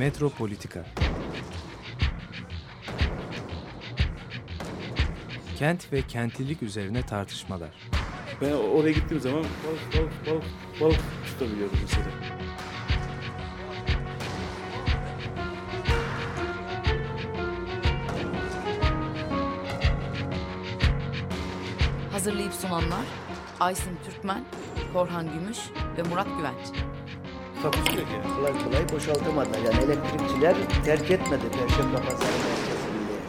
Metropolitika Kent ve kentlilik üzerine tartışmalar. Ben oraya gittiğim zaman balık balık balık balık tutabiliyordum mesela. Hazırlayıp sunanlar Aysin Türkmen, Korhan Gümüş ve Murat Güvenç. Takusuyor yani. kolay kolay boşaltamadılar. Yani elektrikçiler terk etmedi Perşembe Pazarı merkezinde.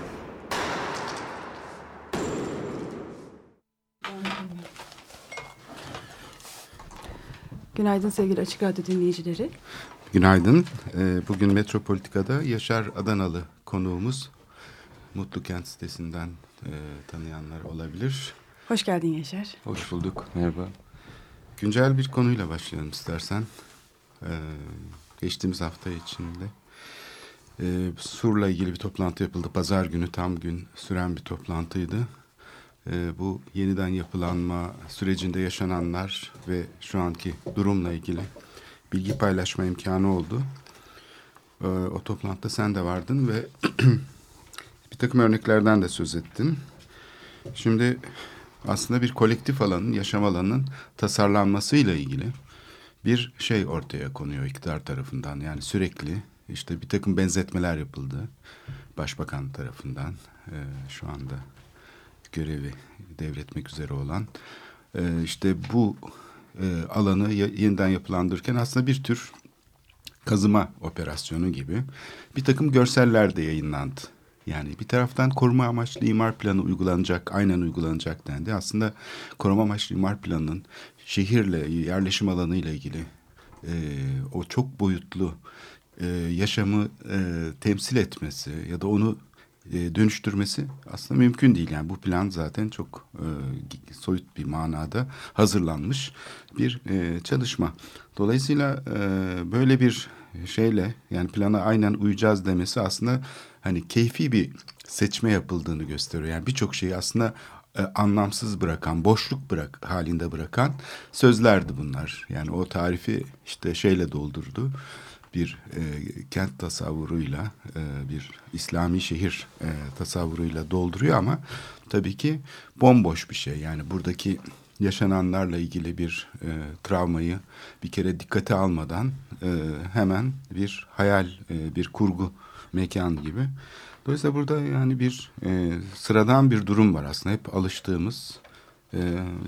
Günaydın sevgili Açık Radyo dinleyicileri. Günaydın. Ee, Bugün Metropolitika'da Yaşar Adanalı konuğumuz. Mutlu Kent sitesinden e, tanıyanlar olabilir. Hoş geldin Yaşar. Hoş bulduk. Merhaba. Güncel bir konuyla başlayalım istersen. Ee, Geçtiğimiz hafta içinde e, Sur'la ilgili bir toplantı yapıldı. Pazar günü tam gün süren bir toplantıydı. E, Bu yeniden yapılanma sürecinde yaşananlar ve şu anki durumla ilgili bilgi paylaşma imkanı oldu. E, O toplantıda sen de vardın ve bir takım örneklerden de söz ettin. Şimdi aslında bir kolektif alanın, yaşam alanının tasarlanmasıyla ilgili bir şey ortaya konuyor iktidar tarafından. Yani sürekli işte bir takım benzetmeler yapıldı. Başbakan tarafından e, şu anda görevi devretmek üzere olan. E, işte bu e, alanı yeniden yapılandırırken aslında bir tür kazıma operasyonu gibi bir takım görseller de yayınlandı. Yani bir taraftan koruma amaçlı imar planı uygulanacak, aynen uygulanacak dendi. Aslında koruma amaçlı imar planının şehirle, yerleşim alanı ile ilgili e, o çok boyutlu e, yaşamı e, temsil etmesi ya da onu e, dönüştürmesi aslında mümkün değil. Yani bu plan zaten çok e, soyut bir manada hazırlanmış bir e, çalışma. Dolayısıyla e, böyle bir şeyle yani plana aynen uyacağız demesi aslında hani keyfi bir seçme yapıldığını gösteriyor. Yani birçok şeyi aslında e, anlamsız bırakan, boşluk bırak halinde bırakan sözlerdi bunlar. Yani o tarifi işte şeyle doldurdu. Bir e, kent tasavvuruyla, e, bir İslami şehir e, tasavvuruyla dolduruyor ama tabii ki bomboş bir şey. Yani buradaki yaşananlarla ilgili bir e, travmayı bir kere dikkate almadan e, hemen bir hayal, e, bir kurgu mekan gibi. Dolayısıyla burada yani bir e, sıradan bir durum var aslında. Hep alıştığımız e,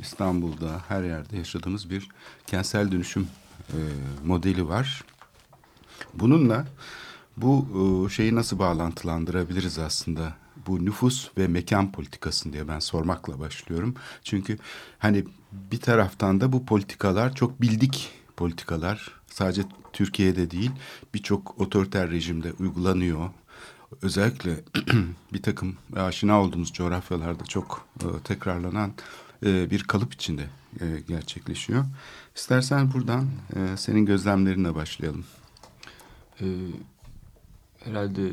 İstanbul'da her yerde yaşadığımız bir kentsel dönüşüm e, modeli var. Bununla bu e, şeyi nasıl bağlantılandırabiliriz aslında? Bu nüfus ve mekan politikasını diye ben sormakla başlıyorum. Çünkü hani bir taraftan da bu politikalar çok bildik politikalar. Sadece Türkiye'de değil birçok otoriter rejimde uygulanıyor. Özellikle bir takım aşina olduğumuz coğrafyalarda çok e, tekrarlanan e, bir kalıp içinde e, gerçekleşiyor. İstersen buradan senin gözlemlerinle başlayalım. Herhalde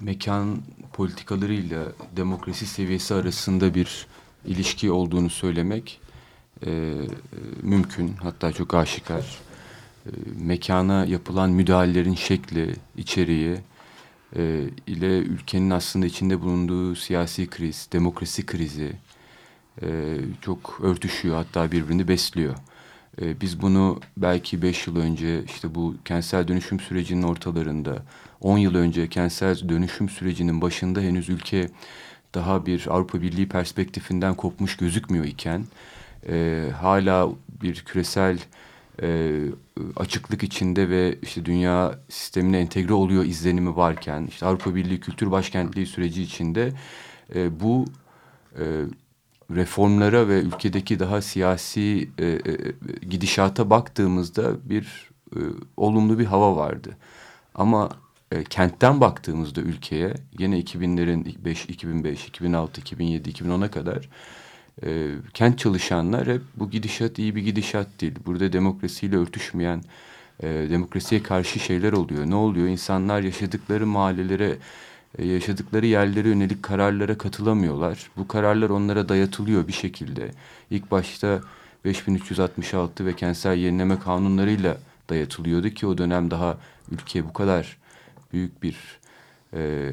mekan politikalarıyla demokrasi seviyesi arasında bir ilişki olduğunu söylemek mümkün. Hatta çok aşikar. Mekana yapılan müdahalelerin şekli, içeriği e, ile ülkenin aslında içinde bulunduğu siyasi kriz, demokrasi krizi e, çok örtüşüyor hatta birbirini besliyor. E, biz bunu belki beş yıl önce işte bu kentsel dönüşüm sürecinin ortalarında, on yıl önce kentsel dönüşüm sürecinin başında henüz ülke daha bir Avrupa Birliği perspektifinden kopmuş gözükmüyor iken e, hala bir küresel e, açıklık içinde ve işte dünya sistemine entegre oluyor izlenimi varken işte Avrupa Birliği kültür başkentliği süreci içinde e, bu e, reformlara ve ülkedeki daha siyasi e, e, gidişata baktığımızda bir e, olumlu bir hava vardı. Ama e, kentten baktığımızda ülkeye yine 2000'lerin 5, 2005, 2006, 2007, 2010'a kadar e, kent çalışanlar hep bu gidişat iyi bir gidişat değil. Burada demokrasiyle örtüşmeyen, e, demokrasiye karşı şeyler oluyor. Ne oluyor? İnsanlar yaşadıkları mahallelere, e, yaşadıkları yerlere yönelik kararlara katılamıyorlar. Bu kararlar onlara dayatılıyor bir şekilde. İlk başta 5366 ve kentsel yenileme kanunlarıyla dayatılıyordu ki o dönem daha ülkeye bu kadar büyük bir e,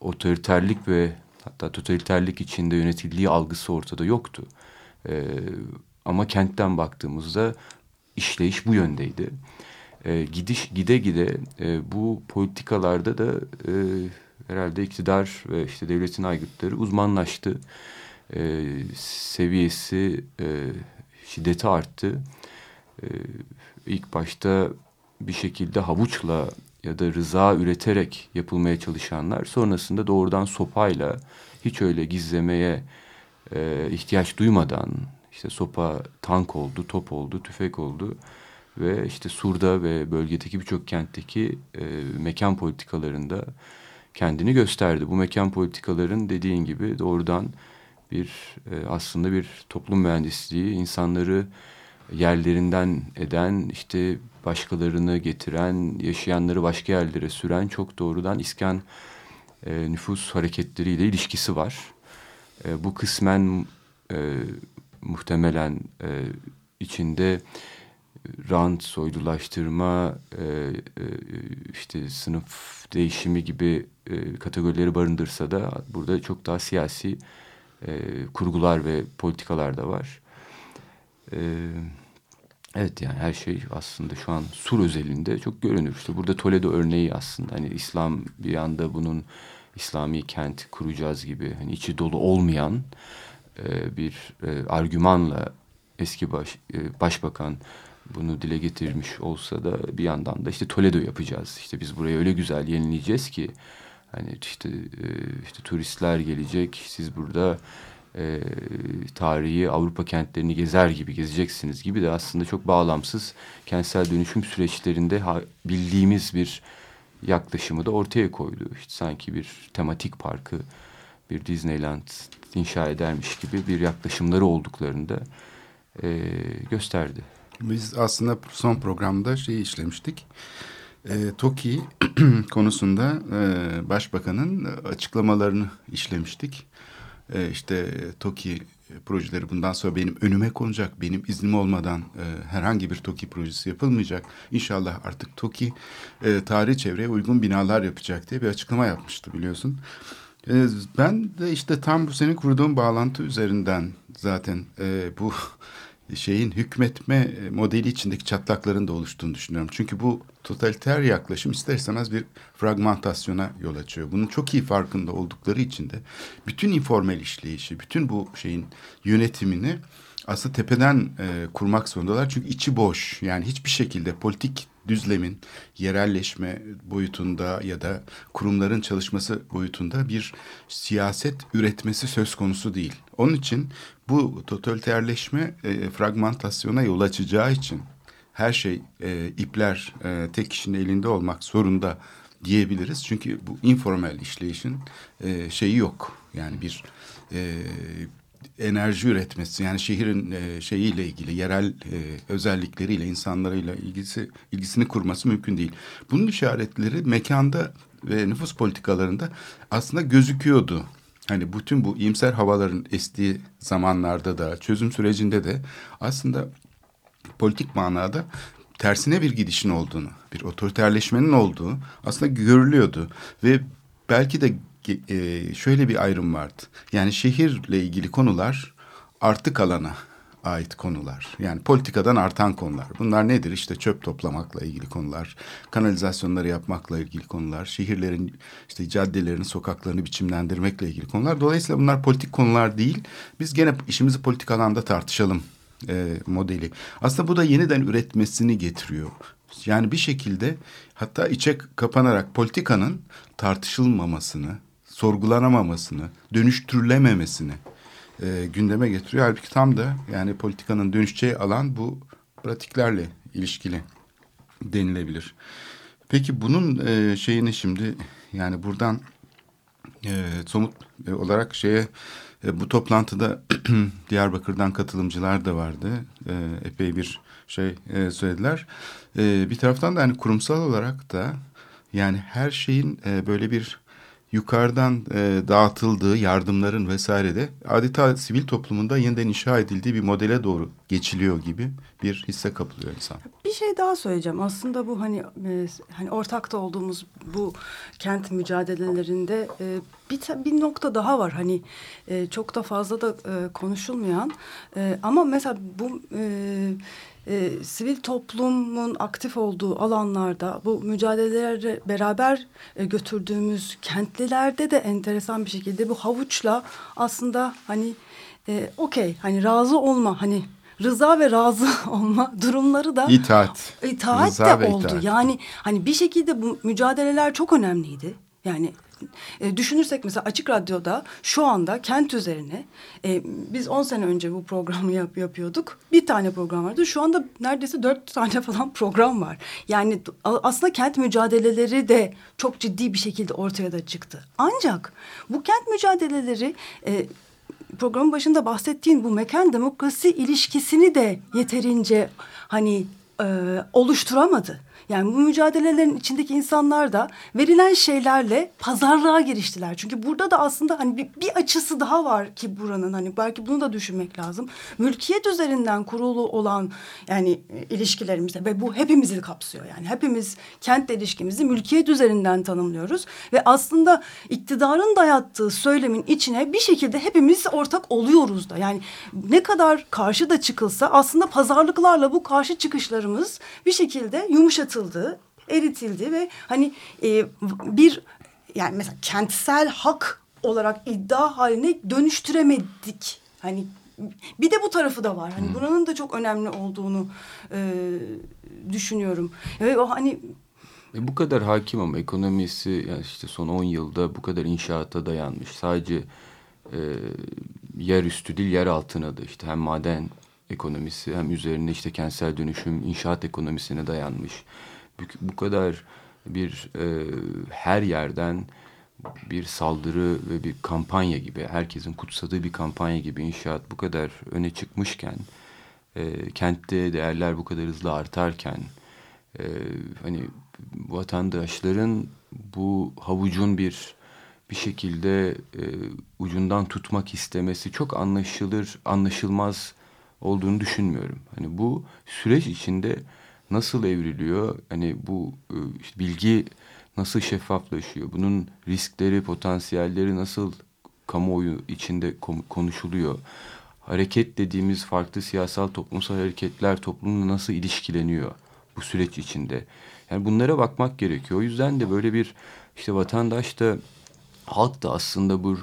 otoriterlik ve hatta totaliterlik içinde yönetildiği algısı ortada yoktu. E, ama kentten baktığımızda işleyiş bu yöndeydi. E, gidiş gide gide e, bu politikalarda da e, herhalde iktidar ve işte devletin aygıtları uzmanlaştı. E, seviyesi, e, şiddeti arttı. E, ilk başta bir şekilde havuçla ya da rıza üreterek yapılmaya çalışanlar sonrasında doğrudan sopayla hiç öyle gizlemeye e, ihtiyaç duymadan işte sopa tank oldu, top oldu, tüfek oldu ve işte Sur'da ve bölgedeki birçok kentteki e, mekan politikalarında kendini gösterdi. Bu mekan politikaların dediğin gibi doğrudan bir e, aslında bir toplum mühendisliği, insanları yerlerinden eden, işte başkalarını getiren, yaşayanları başka yerlere süren çok doğrudan iskan e, nüfus hareketleriyle ilişkisi var. E, bu kısmen e, muhtemelen e, içinde rant, soylulaştırma, e, e, işte sınıf değişimi gibi e, kategorileri barındırsa da burada çok daha siyasi e, kurgular ve politikalar da var. E, evet yani her şey aslında şu an Sur özelinde çok görünür. İşte burada Toledo örneği aslında hani İslam bir anda bunun İslami kent kuracağız gibi hani içi dolu olmayan e, bir e, argümanla eski baş, e, başbakan bunu dile getirmiş olsa da bir yandan da işte Toledo yapacağız. İşte biz burayı öyle güzel yenileyeceğiz ki hani işte e, işte turistler gelecek. Siz burada e, tarihi Avrupa kentlerini gezer gibi gezeceksiniz gibi de aslında çok bağlamsız kentsel dönüşüm süreçlerinde ha, bildiğimiz bir yaklaşımı da ortaya koydu. İşte sanki bir tematik parkı, bir Disneyland inşa edermiş gibi bir yaklaşımları olduklarında e, gösterdi. Biz aslında son programda şeyi işlemiştik. E, TOKİ konusunda e, başbakanın açıklamalarını işlemiştik. E, işte TOKİ projeleri bundan sonra benim önüme konacak. Benim iznim olmadan e, herhangi bir TOKİ projesi yapılmayacak. İnşallah artık TOKİ e, tarih çevreye uygun binalar yapacak diye bir açıklama yapmıştı biliyorsun. E, ben de işte tam bu senin kurduğun bağlantı üzerinden zaten e, bu şeyin hükmetme modeli içindeki çatlakların da oluştuğunu düşünüyorum. Çünkü bu totaliter yaklaşım ister istemez bir fragmentasyona yol açıyor. Bunun çok iyi farkında oldukları için de bütün informal işleyişi, bütün bu şeyin yönetimini aslında tepeden e, kurmak zorundalar. Çünkü içi boş. Yani hiçbir şekilde politik düzlemin yerelleşme boyutunda ya da kurumların çalışması boyutunda bir siyaset üretmesi söz konusu değil. Onun için bu totaliterleşme e, fragmentasyona yol açacağı için her şey e, ipler e, tek kişinin elinde olmak zorunda diyebiliriz. Çünkü bu informal işleyişin e, şeyi yok. Yani bir e, enerji üretmesi yani şehrin e, şeyiyle ilgili yerel e, özellikleriyle insanlarıyla ilgisi ilgisini kurması mümkün değil. Bunun işaretleri mekanda ve nüfus politikalarında aslında gözüküyordu. Hani bütün bu iyimser havaların estiği zamanlarda da çözüm sürecinde de aslında politik manada tersine bir gidişin olduğunu, bir otoriterleşmenin olduğu aslında görülüyordu ve belki de e, şöyle bir ayrım vardı. Yani şehirle ilgili konular artık alana ait konular. Yani politikadan artan konular. Bunlar nedir? İşte çöp toplamakla ilgili konular, kanalizasyonları yapmakla ilgili konular, şehirlerin işte caddelerini, sokaklarını biçimlendirmekle ilgili konular. Dolayısıyla bunlar politik konular değil. Biz gene işimizi politik alanda tartışalım e, modeli. Aslında bu da yeniden üretmesini getiriyor. Yani bir şekilde hatta içe kapanarak politikanın tartışılmamasını, sorgulanamamasını, dönüştürülememesini e, gündeme getiriyor. Halbuki tam da yani politikanın dönüşeceği alan bu pratiklerle ilişkili denilebilir. Peki bunun e, şeyini şimdi yani buradan e, somut e, olarak şeye e, bu toplantıda Diyarbakır'dan katılımcılar da vardı. E, epey bir şey e, söylediler. E, bir taraftan da hani kurumsal olarak da yani her şeyin e, böyle bir yukarıdan e, dağıtıldığı yardımların vesaire de adeta sivil toplumunda yeniden inşa edildiği bir modele doğru geçiliyor gibi bir hisse kapılıyor insan. Bir şey daha söyleyeceğim. Aslında bu hani e, hani ortakta olduğumuz bu kent mücadelelerinde e, bir bir nokta daha var. Hani e, çok da fazla da e, konuşulmayan e, ama mesela bu e, e, sivil toplumun aktif olduğu alanlarda bu mücadeleleri beraber e, götürdüğümüz kentlilerde de enteresan bir şekilde bu havuçla aslında hani e, okey hani razı olma hani rıza ve razı olma durumları da İtaat. İtaat Rıza de oldu. itaat. Yani hani bir şekilde bu mücadeleler çok önemliydi. Yani e, düşünürsek mesela Açık Radyo'da şu anda kent üzerine e, biz 10 sene önce bu programı yap, yapıyorduk. Bir tane program vardı. Şu anda neredeyse dört tane falan program var. Yani aslında kent mücadeleleri de çok ciddi bir şekilde ortaya da çıktı. Ancak bu kent mücadeleleri e, programın başında bahsettiğin bu mekan demokrasi ilişkisini de yeterince hani e, oluşturamadı. Yani bu mücadelelerin içindeki insanlar da verilen şeylerle pazarlığa giriştiler. Çünkü burada da aslında hani bir, bir açısı daha var ki buranın hani belki bunu da düşünmek lazım. Mülkiyet üzerinden kurulu olan yani e, ilişkilerimizde ve bu hepimizi kapsıyor. Yani hepimiz kentle ilişkimizi mülkiyet üzerinden tanımlıyoruz ve aslında iktidarın dayattığı söylemin içine bir şekilde hepimiz ortak oluyoruz da. Yani ne kadar karşı da çıkılsa aslında pazarlıklarla bu karşı çıkışlarımız bir şekilde yumuşatıldı, eritildi ve hani e, bir yani mesela kentsel hak olarak iddia haline dönüştüremedik. Hani bir de bu tarafı da var. Hani buranın da çok önemli olduğunu e, düşünüyorum. Ve o hani E bu kadar hakim ama ekonomisi yani işte son 10 yılda bu kadar inşaata dayanmış. Sadece e, yer üstü değil yer altına da işte hem maden ekonomisi hem üzerine işte kentsel dönüşüm inşaat ekonomisine dayanmış. Bu, kadar bir e, her yerden bir saldırı ve bir kampanya gibi herkesin kutsadığı bir kampanya gibi inşaat bu kadar öne çıkmışken e, kentte değerler bu kadar hızlı artarken e, hani vatandaşların bu havucun bir bir şekilde e, ucundan tutmak istemesi çok anlaşılır anlaşılmaz olduğunu düşünmüyorum. Hani bu süreç içinde nasıl evriliyor? Hani bu e, işte bilgi nasıl şeffaflaşıyor? Bunun riskleri, potansiyelleri nasıl kamuoyu içinde konuşuluyor? Hareket dediğimiz farklı siyasal toplumsal hareketler toplumla nasıl ilişkileniyor bu süreç içinde? Yani bunlara bakmak gerekiyor. O yüzden de böyle bir işte vatandaş da halk da aslında bu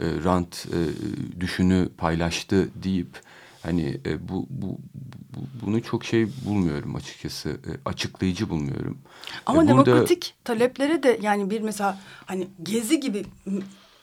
e, rant e, düşünü paylaştı deyip hani e, bu, bu, bu bunu çok şey bulmuyorum açıkçası e, açıklayıcı bulmuyorum. Ama E, burada- demokratik talepleri de yani bir mesela hani gezi gibi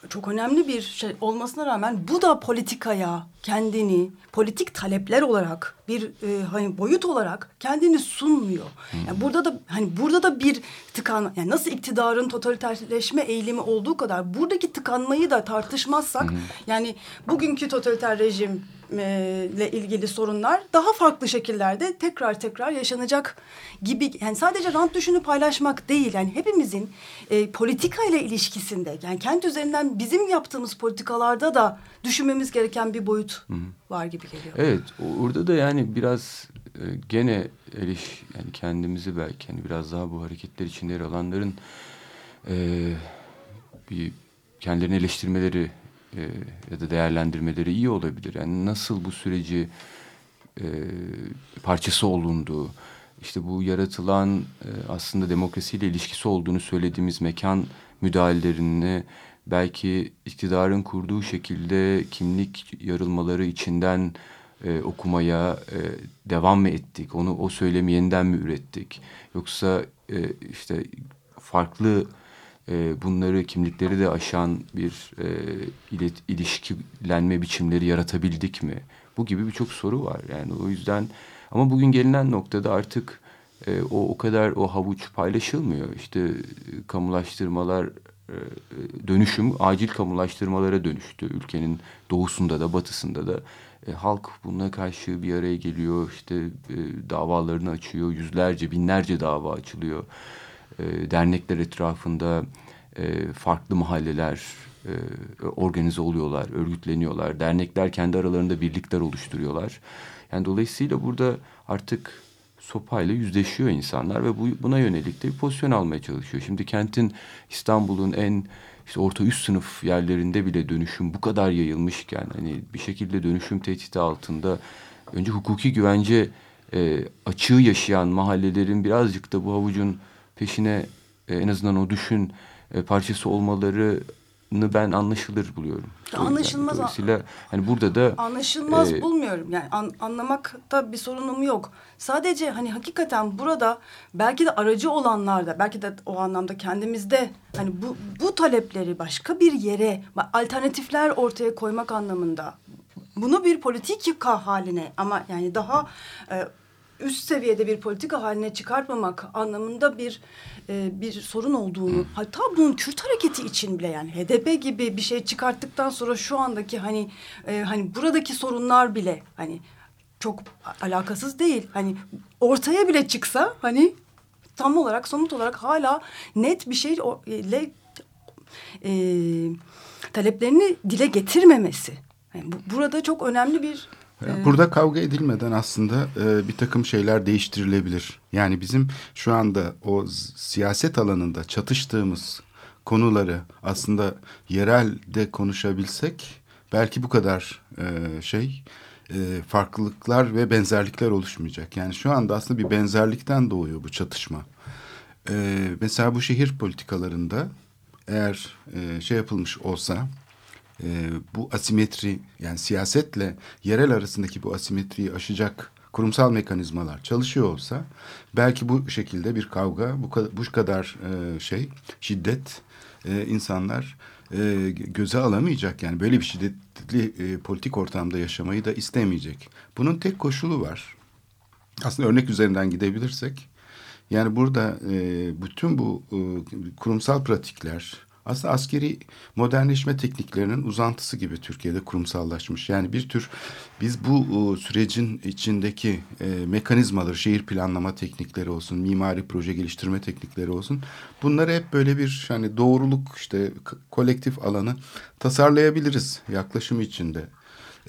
çok önemli bir şey olmasına rağmen bu da politikaya kendini politik talepler olarak bir e, hani boyut olarak kendini sunmuyor. Yani burada da hani burada da bir tıkan yani nasıl iktidarın totaliterleşme eğilimi olduğu kadar buradaki tıkanmayı da tartışmazsak yani bugünkü totaliter rejim ile ilgili sorunlar daha farklı şekillerde tekrar tekrar yaşanacak gibi yani sadece rant düşünü paylaşmak değil yani hepimizin e, politika ile ilişkisinde yani kent üzerinden bizim yaptığımız politikalarda da düşünmemiz gereken bir boyut var gibi geliyor. Evet orada da yani biraz e, gene eliş yani kendimizi belki hani biraz daha bu hareketler içinde yer alanların e, bir kendilerini eleştirmeleri e, ya da değerlendirmeleri iyi olabilir. Yani nasıl bu süreci e, parçası olunduğu, işte bu yaratılan e, aslında demokrasiyle ilişkisi olduğunu söylediğimiz mekan müdahalelerini belki iktidarın kurduğu şekilde kimlik yarılmaları içinden e, okumaya e, devam mı ettik? Onu o söylemi yeniden mi ürettik? Yoksa e, işte farklı e, bunları kimlikleri de aşan bir e, ilet, ilişkilenme biçimleri yaratabildik mi? Bu gibi birçok soru var yani o yüzden ama bugün gelinen noktada artık e, o o kadar o havuç paylaşılmıyor. İşte e, kamulaştırmalar e, dönüşüm acil kamulaştırmalara dönüştü. Ülkenin doğusunda da batısında da e, halk buna karşı bir araya geliyor. İşte e, davalarını açıyor. Yüzlerce, binlerce dava açılıyor. E, dernekler etrafında e, farklı mahalleler e, organize oluyorlar, örgütleniyorlar. Dernekler kendi aralarında birlikler oluşturuyorlar. Yani dolayısıyla burada artık sopayla yüzleşiyor insanlar ve bu, buna yönelik de bir pozisyon almaya çalışıyor. Şimdi kentin İstanbul'un en işte orta üst sınıf yerlerinde bile dönüşüm bu kadar yayılmışken hani bir şekilde dönüşüm tehdidi altında önce hukuki güvence e, açığı yaşayan mahallelerin birazcık da bu havucun peşine e, en azından o düşün e, parçası olmalarını ben anlaşılır buluyorum. Anlaşılmaz- Dolayısıyla hani burada da Anlaşılmaz Ee, bulmuyorum. Yani an- anlamakta bir sorunum yok. Sadece hani hakikaten burada belki de aracı olanlar da belki de o anlamda kendimizde hani bu bu talepleri başka bir yere alternatifler ortaya koymak anlamında bunu bir politika haline ama yani daha e, üst seviyede bir politika haline çıkartmamak anlamında bir e, bir sorun olduğunu hatta bunun Kürt hareketi için bile yani HDP gibi bir şey çıkarttıktan sonra şu andaki hani e, hani buradaki sorunlar bile hani çok alakasız değil. Hani ortaya bile çıksa hani tam olarak somut olarak hala net bir şeyle e, taleplerini dile getirmemesi. Yani bu, burada çok önemli bir Burada kavga edilmeden aslında e, bir takım şeyler değiştirilebilir. Yani bizim şu anda o siyaset alanında çatıştığımız konuları aslında yerelde konuşabilsek belki bu kadar e, şey e, farklılıklar ve benzerlikler oluşmayacak. Yani şu anda aslında bir benzerlikten doğuyor bu çatışma. Mesela bu şehir politikalarında eğer şey yapılmış olsa e, bu asimetri yani siyasetle yerel arasındaki bu asimetriyi aşacak kurumsal mekanizmalar çalışıyor olsa belki bu şekilde bir kavga bu kadar, bu kadar e, şey şiddet e, insanlar e, göze alamayacak yani böyle bir şiddetli e, politik ortamda yaşamayı da istemeyecek. Bunun tek koşulu var. Aslında örnek üzerinden gidebilirsek yani burada e, bütün bu e, kurumsal pratikler aslında askeri modernleşme tekniklerinin uzantısı gibi Türkiye'de kurumsallaşmış. Yani bir tür biz bu e, sürecin içindeki e, mekanizmaları, şehir planlama teknikleri olsun, mimari proje geliştirme teknikleri olsun. Bunları hep böyle bir hani doğruluk işte kolektif alanı tasarlayabiliriz yaklaşım içinde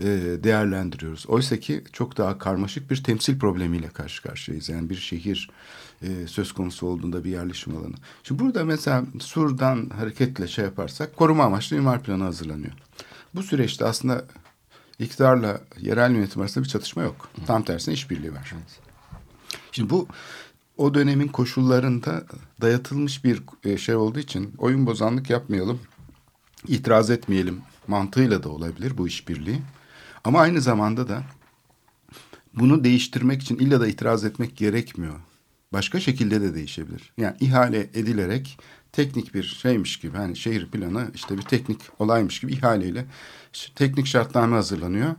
e, değerlendiriyoruz. Oysa ki çok daha karmaşık bir temsil problemiyle karşı karşıyayız. Yani bir şehir e, söz konusu olduğunda bir yerleşim alanı. Şimdi burada mesela Sur'dan hareketle şey yaparsak koruma amaçlı imar planı hazırlanıyor. Bu süreçte aslında iktidarla yerel yönetim arasında bir çatışma yok. Tam tersine işbirliği var. Şimdi bu o dönemin koşullarında dayatılmış bir e, şey olduğu için oyun bozanlık yapmayalım, itiraz etmeyelim mantığıyla da olabilir bu işbirliği. Ama aynı zamanda da bunu değiştirmek için illa da itiraz etmek gerekmiyor. Başka şekilde de değişebilir. Yani ihale edilerek teknik bir şeymiş gibi hani şehir planı işte bir teknik olaymış gibi ihaleyle teknik şartname hazırlanıyor.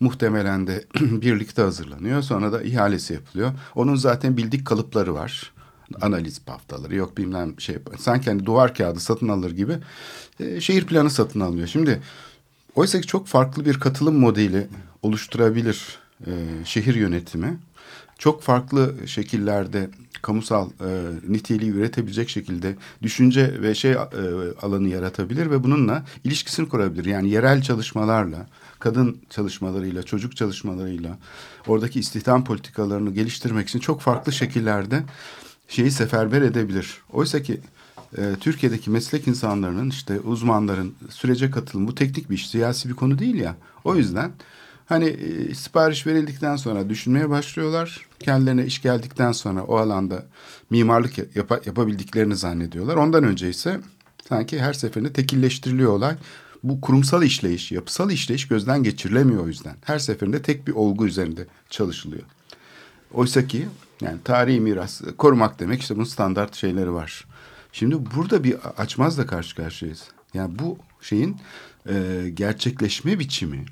Muhtemelen de birlikte hazırlanıyor. Sonra da ihalesi yapılıyor. Onun zaten bildik kalıpları var. Analiz paftaları yok bilmem şey. Sanki hani duvar kağıdı satın alır gibi e, şehir planı satın alıyor. Şimdi oysa ki çok farklı bir katılım modeli oluşturabilir e, şehir yönetimi. Çok farklı şekillerde kamusal e, niteliği üretebilecek şekilde düşünce ve şey e, alanı yaratabilir ve bununla ilişkisini kurabilir. Yani yerel çalışmalarla, kadın çalışmalarıyla, çocuk çalışmalarıyla, oradaki istihdam politikalarını geliştirmek için çok farklı şekillerde şeyi seferber edebilir. Oysa ki e, Türkiye'deki meslek insanlarının işte uzmanların sürece katılımı bu teknik bir iş, siyasi bir konu değil ya. O yüzden hani e, sipariş verildikten sonra düşünmeye başlıyorlar. Kendilerine iş geldikten sonra o alanda mimarlık yap- yapabildiklerini zannediyorlar. Ondan önce ise sanki her seferinde tekilleştiriliyor olay. Bu kurumsal işleyiş, yapısal işleyiş gözden geçirilemiyor o yüzden. Her seferinde tek bir olgu üzerinde çalışılıyor. Oysa ki yani tarihi miras korumak demek işte bunun standart şeyleri var. Şimdi burada bir açmazla karşı karşıyayız. Yani bu şeyin e, gerçekleşme biçimi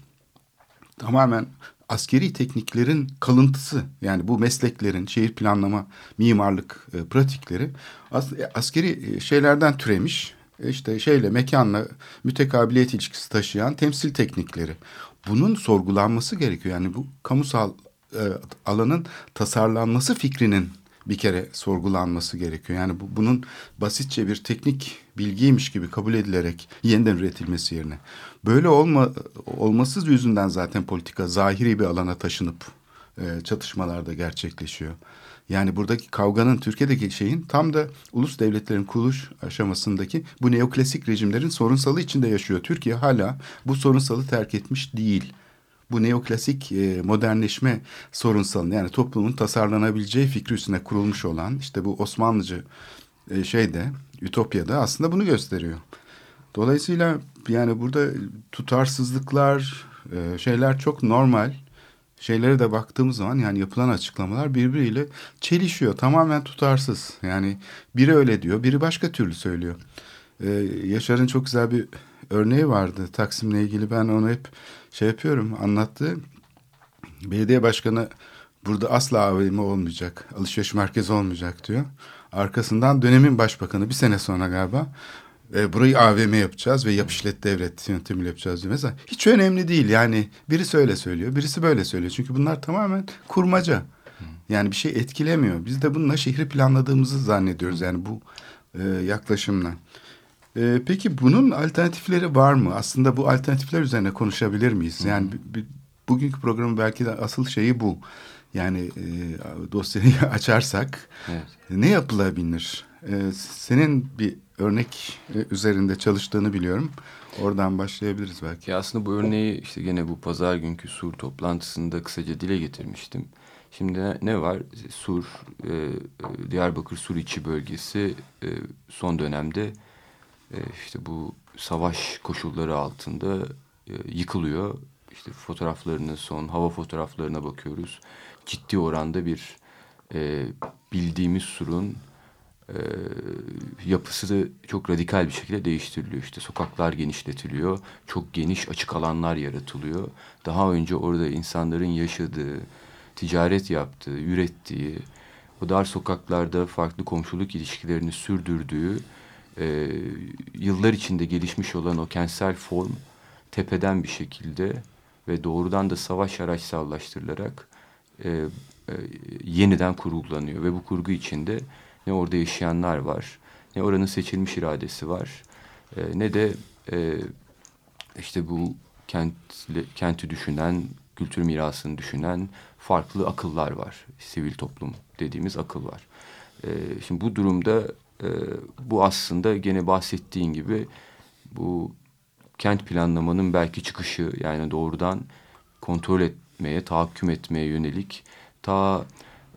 tamamen askeri tekniklerin kalıntısı. Yani bu mesleklerin şehir planlama, mimarlık e, pratikleri as, e, askeri e, şeylerden türemiş. E, işte şeyle mekanla mütekabiliyet ilişkisi taşıyan temsil teknikleri. Bunun sorgulanması gerekiyor. Yani bu kamusal e, alanın tasarlanması fikrinin bir kere sorgulanması gerekiyor. Yani bu, bunun basitçe bir teknik bilgiymiş gibi kabul edilerek yeniden üretilmesi yerine. Böyle olma, olması yüzünden zaten politika zahiri bir alana taşınıp e, çatışmalarda gerçekleşiyor. Yani buradaki kavganın Türkiye'deki şeyin tam da ulus devletlerin kuruluş aşamasındaki bu neoklasik rejimlerin sorunsalı içinde yaşıyor. Türkiye hala bu sorunsalı terk etmiş değil. Bu neoklasik e, modernleşme sorunsalını yani toplumun tasarlanabileceği fikri üstüne kurulmuş olan işte bu Osmanlıcı e, şeyde Ütopya'da aslında bunu gösteriyor. Dolayısıyla yani burada tutarsızlıklar e, şeyler çok normal şeylere de baktığımız zaman yani yapılan açıklamalar birbiriyle çelişiyor. Tamamen tutarsız. Yani biri öyle diyor, biri başka türlü söylüyor. Ee, Yaşar'ın çok güzel bir örneği vardı Taksim'le ilgili. Ben onu hep şey yapıyorum, anlattı. Belediye başkanı burada asla AVM olmayacak, alışveriş merkezi olmayacak diyor. Arkasından dönemin başbakanı bir sene sonra galiba e, burayı AVM yapacağız ve yap işlet devlet yöntemiyle yapacağız diyor. Mesela hiç önemli değil yani birisi öyle söylüyor birisi böyle söylüyor. Çünkü bunlar tamamen kurmaca. Yani bir şey etkilemiyor. Biz de bununla şehri planladığımızı zannediyoruz yani bu e, yaklaşımla. E, peki bunun alternatifleri var mı? Aslında bu alternatifler üzerine konuşabilir miyiz? Yani bugünkü programın belki de asıl şeyi bu. Yani e, dosyayı açarsak Evet. ne yapılabilir? E, senin bir örnek e, üzerinde çalıştığını biliyorum. Oradan başlayabiliriz belki. Ya aslında bu örneği işte gene bu pazar günkü Sur toplantısında kısaca dile getirmiştim. Şimdi ne, var? Sur, e, e, Diyarbakır Sur içi bölgesi e, son dönemde işte bu savaş koşulları altında e, yıkılıyor. İşte fotoğraflarını son hava fotoğraflarına bakıyoruz. Ciddi oranda bir e, bildiğimiz Sur'un e, yapısı da çok radikal bir şekilde değiştiriliyor. İşte sokaklar genişletiliyor, çok geniş açık alanlar yaratılıyor. Daha önce orada insanların yaşadığı, ticaret yaptığı, ürettiği, o dar sokaklarda farklı komşuluk ilişkilerini sürdürdüğü, e, yıllar içinde gelişmiş olan o kentsel form tepeden bir şekilde ve doğrudan da savaş araçsallaştırılarak e, e, yeniden kurgulanıyor ve bu kurgu içinde ne orada yaşayanlar var, ne oranın seçilmiş iradesi var, e, ne de e, işte bu kent, kenti düşünen, kültür mirasını düşünen farklı akıllar var. Sivil toplum dediğimiz akıl var. E, şimdi bu durumda e, bu aslında gene bahsettiğin gibi bu kent planlamanın belki çıkışı yani doğrudan kontrol etmeye, tahakküm etmeye yönelik. Ta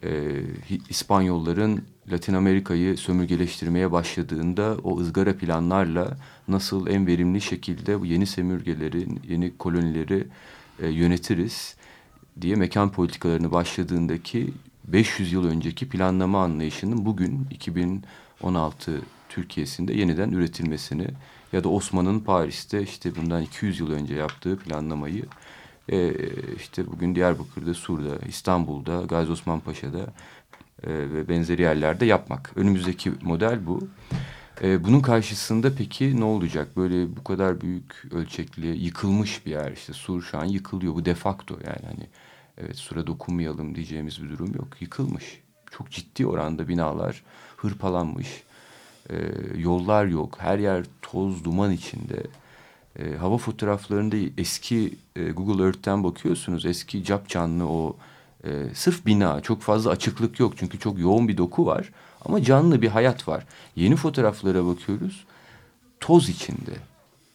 e, İspanyolların Latin Amerika'yı sömürgeleştirmeye başladığında o ızgara planlarla nasıl en verimli şekilde bu yeni sömürgeleri, yeni kolonileri e, yönetiriz diye mekan politikalarını başladığındaki 500 yıl önceki planlama anlayışının bugün 2016 Türkiye'sinde yeniden üretilmesini ya da Osman'ın Paris'te işte bundan 200 yıl önce yaptığı planlamayı e, işte bugün Diyarbakır'da, Sur'da, İstanbul'da, Gazi Osman Paşa'da e, ve benzeri yerlerde yapmak. Önümüzdeki model bu. E, bunun karşısında peki ne olacak? Böyle bu kadar büyük ölçekli yıkılmış bir yer işte Sur şu an yıkılıyor. Bu defakto yani hani evet Sur'a dokunmayalım diyeceğimiz bir durum yok. Yıkılmış. Çok ciddi oranda binalar hırpalanmış. E, yollar yok. Her yer toz duman içinde. E, hava fotoğraflarında eski e, Google Earth'ten bakıyorsunuz. Eski cap canlı o e, sırf bina. Çok fazla açıklık yok. Çünkü çok yoğun bir doku var. Ama canlı bir hayat var. Yeni fotoğraflara bakıyoruz. Toz içinde.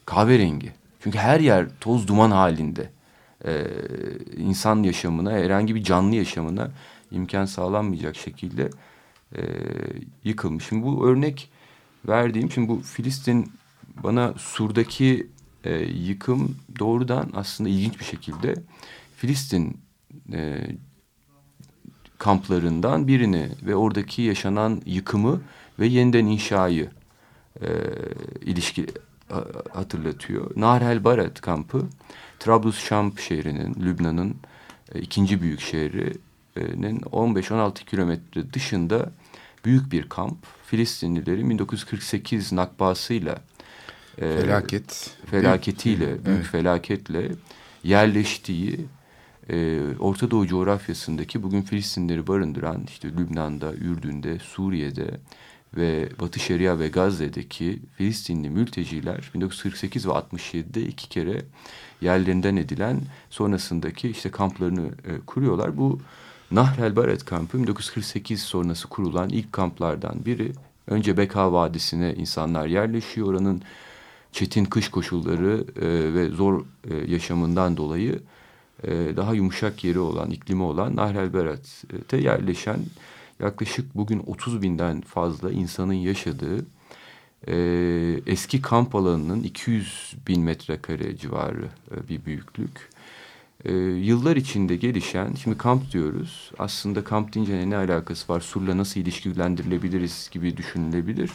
Kahverengi. Çünkü her yer toz duman halinde. E, insan yaşamına, herhangi bir canlı yaşamına imkan sağlanmayacak şekilde e, yıkılmış. Şimdi bu örnek verdiğim, şimdi bu Filistin bana Sur'daki e, yıkım doğrudan aslında ilginç bir şekilde Filistin e, kamplarından birini ve oradaki yaşanan yıkımı ve yeniden inşayı e, ilişki a, hatırlatıyor. Nahr Barat kampı Trablus Şam şehrinin, Lübnan'ın e, ikinci büyük şehrinin 15-16 kilometre dışında büyük bir kamp. Filistinlilerin 1948 nakbasıyla Felaket. felaketiyle, büyük Evet. felaketle yerleştiği e, Orta Doğu coğrafyasındaki bugün Filistinleri barındıran işte Lübnan'da, Ürdün'de, Suriye'de ve Batı Şeria ve Gazze'deki Filistinli mülteciler 1948 ve 67'de iki kere yerlerinden edilen sonrasındaki işte kamplarını e, kuruyorlar. Bu Nahr el Baret kampı 1948 sonrası kurulan ilk kamplardan biri. Önce Beka Vadisi'ne insanlar yerleşiyor. Oranın çetin kış koşulları e, ve zor e, yaşamından dolayı e, daha yumuşak yeri olan, iklimi olan Nahr el Beret'te yerleşen yaklaşık bugün 30 binden fazla insanın yaşadığı e, eski kamp alanının 200 bin metrekare civarı e, bir büyüklük. E, yıllar içinde gelişen, şimdi kamp diyoruz. Aslında kamp deyince ne alakası var? Sur'la nasıl ilişkilendirilebiliriz gibi düşünülebilir.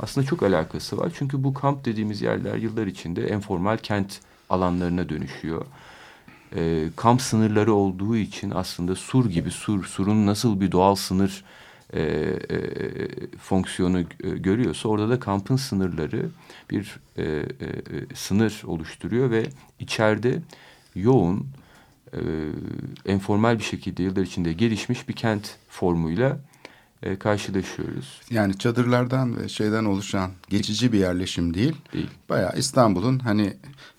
Aslında çok alakası var. Çünkü bu kamp dediğimiz yerler yıllar içinde informal kent alanlarına dönüşüyor. E, kamp sınırları olduğu için aslında Sur gibi Sur, Sur'un nasıl bir doğal sınır e, e, fonksiyonu e, görüyorsa orada da kampın sınırları bir e, e, sınır oluşturuyor ve içeride yoğun e, enformal bir şekilde yıllar içinde gelişmiş bir kent formuyla e, karşılaşıyoruz. Yani çadırlardan ve şeyden oluşan geçici bir yerleşim değil. Değil. Bayağı İstanbul'un hani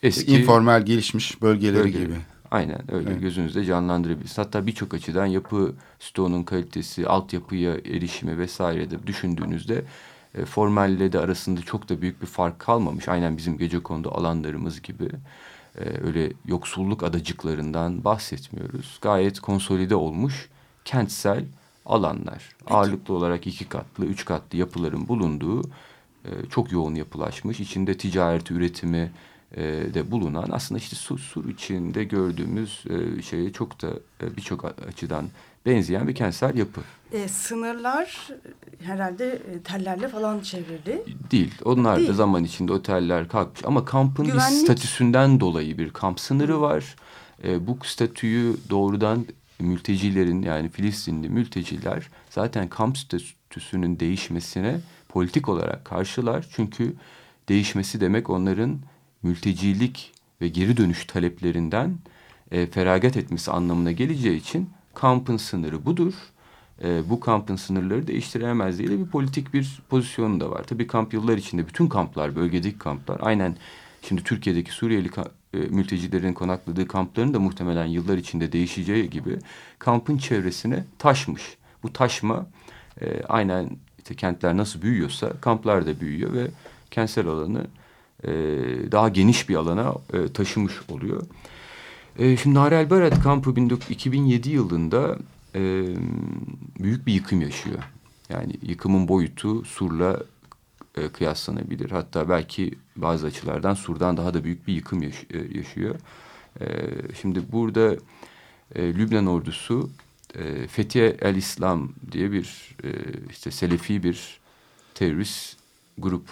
Eski informal gelişmiş bölgeleri bölgeleri. gibi. Aynen öyle Evet. gözünüzde canlandırabilirsiniz. Hatta birçok açıdan yapı stoğunun kalitesi, altyapıya erişimi vesaire de düşündüğünüzde e, formalle de arasında çok da büyük bir fark kalmamış. Aynen bizim gecekondu alanlarımız gibi. E, öyle yoksulluk adacıklarından bahsetmiyoruz. Gayet konsolide olmuş kentsel alanlar. Ağırlıklı olarak iki katlı, üç katlı yapıların bulunduğu e, çok yoğun yapılaşmış. içinde ticareti, üretimi e, de bulunan aslında işte sur, sur içinde gördüğümüz e, şeye çok da e, birçok açıdan benzeyen bir kentsel yapı E, sınırlar herhalde e, tellerle falan çevrili. değil. Onlar Değil. da zaman içinde oteller kalkmış ama kampın bir Güvenlik- statüsünden dolayı bir kamp sınırı var. E, bu statüyü doğrudan mültecilerin yani Filistinli mülteciler zaten kamp statüsünün değişmesine politik olarak karşılar. Çünkü değişmesi demek onların mültecilik ve geri dönüş taleplerinden e, feragat etmesi anlamına geleceği için kampın sınırı budur. E, bu kampın sınırları değiştirilemez diye de bir politik bir pozisyonu da var. Tabii kamp yıllar içinde bütün kamplar, bölgedeki kamplar aynen şimdi Türkiye'deki Suriyeli e, mültecilerin konakladığı kampların da muhtemelen yıllar içinde değişeceği gibi kampın çevresine taşmış. Bu taşma e, aynen işte kentler nasıl büyüyorsa kamplar da büyüyor ve kentsel alanı e, daha geniş bir alana e, taşımış oluyor. E, şimdi Narel Berat kampı 19 2007 yılında e, büyük bir yıkım yaşıyor. Yani yıkımın boyutu Sur'la e, kıyaslanabilir. Hatta belki bazı açılardan Sur'dan daha da büyük bir yıkım e, yaşıyor. Şimdi burada Lübnan ordusu e, Fethiye el İslam diye bir e, işte Selefi bir terörist grup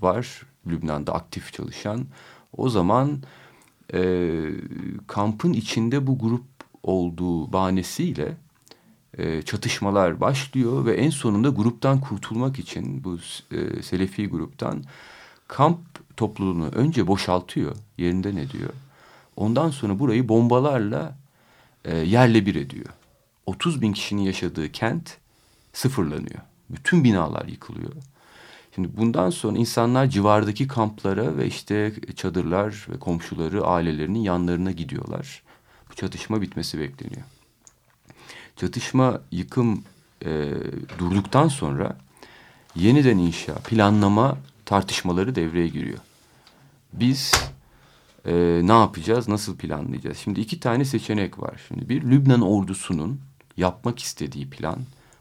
var. Lübnan'da aktif çalışan. O zaman e, kampın içinde bu grup olduğu bahanesiyle e, çatışmalar başlıyor ve en sonunda gruptan kurtulmak için bu e, Selefi gruptan kamp topluluğunu önce boşaltıyor, yerinden ediyor. Ondan sonra burayı bombalarla e, yerle bir ediyor. 30 bin kişinin yaşadığı kent sıfırlanıyor. Bütün binalar yıkılıyor. Şimdi bundan sonra insanlar civardaki kamplara ve işte çadırlar ve komşuları ailelerinin yanlarına gidiyorlar. Bu çatışma bitmesi bekleniyor. Çatışma yıkım e, durduktan sonra yeniden inşa, planlama tartışmaları devreye giriyor. Biz e, ne yapacağız, nasıl planlayacağız? Şimdi iki tane seçenek var. Şimdi bir Lübnan ordusunun yapmak istediği plan.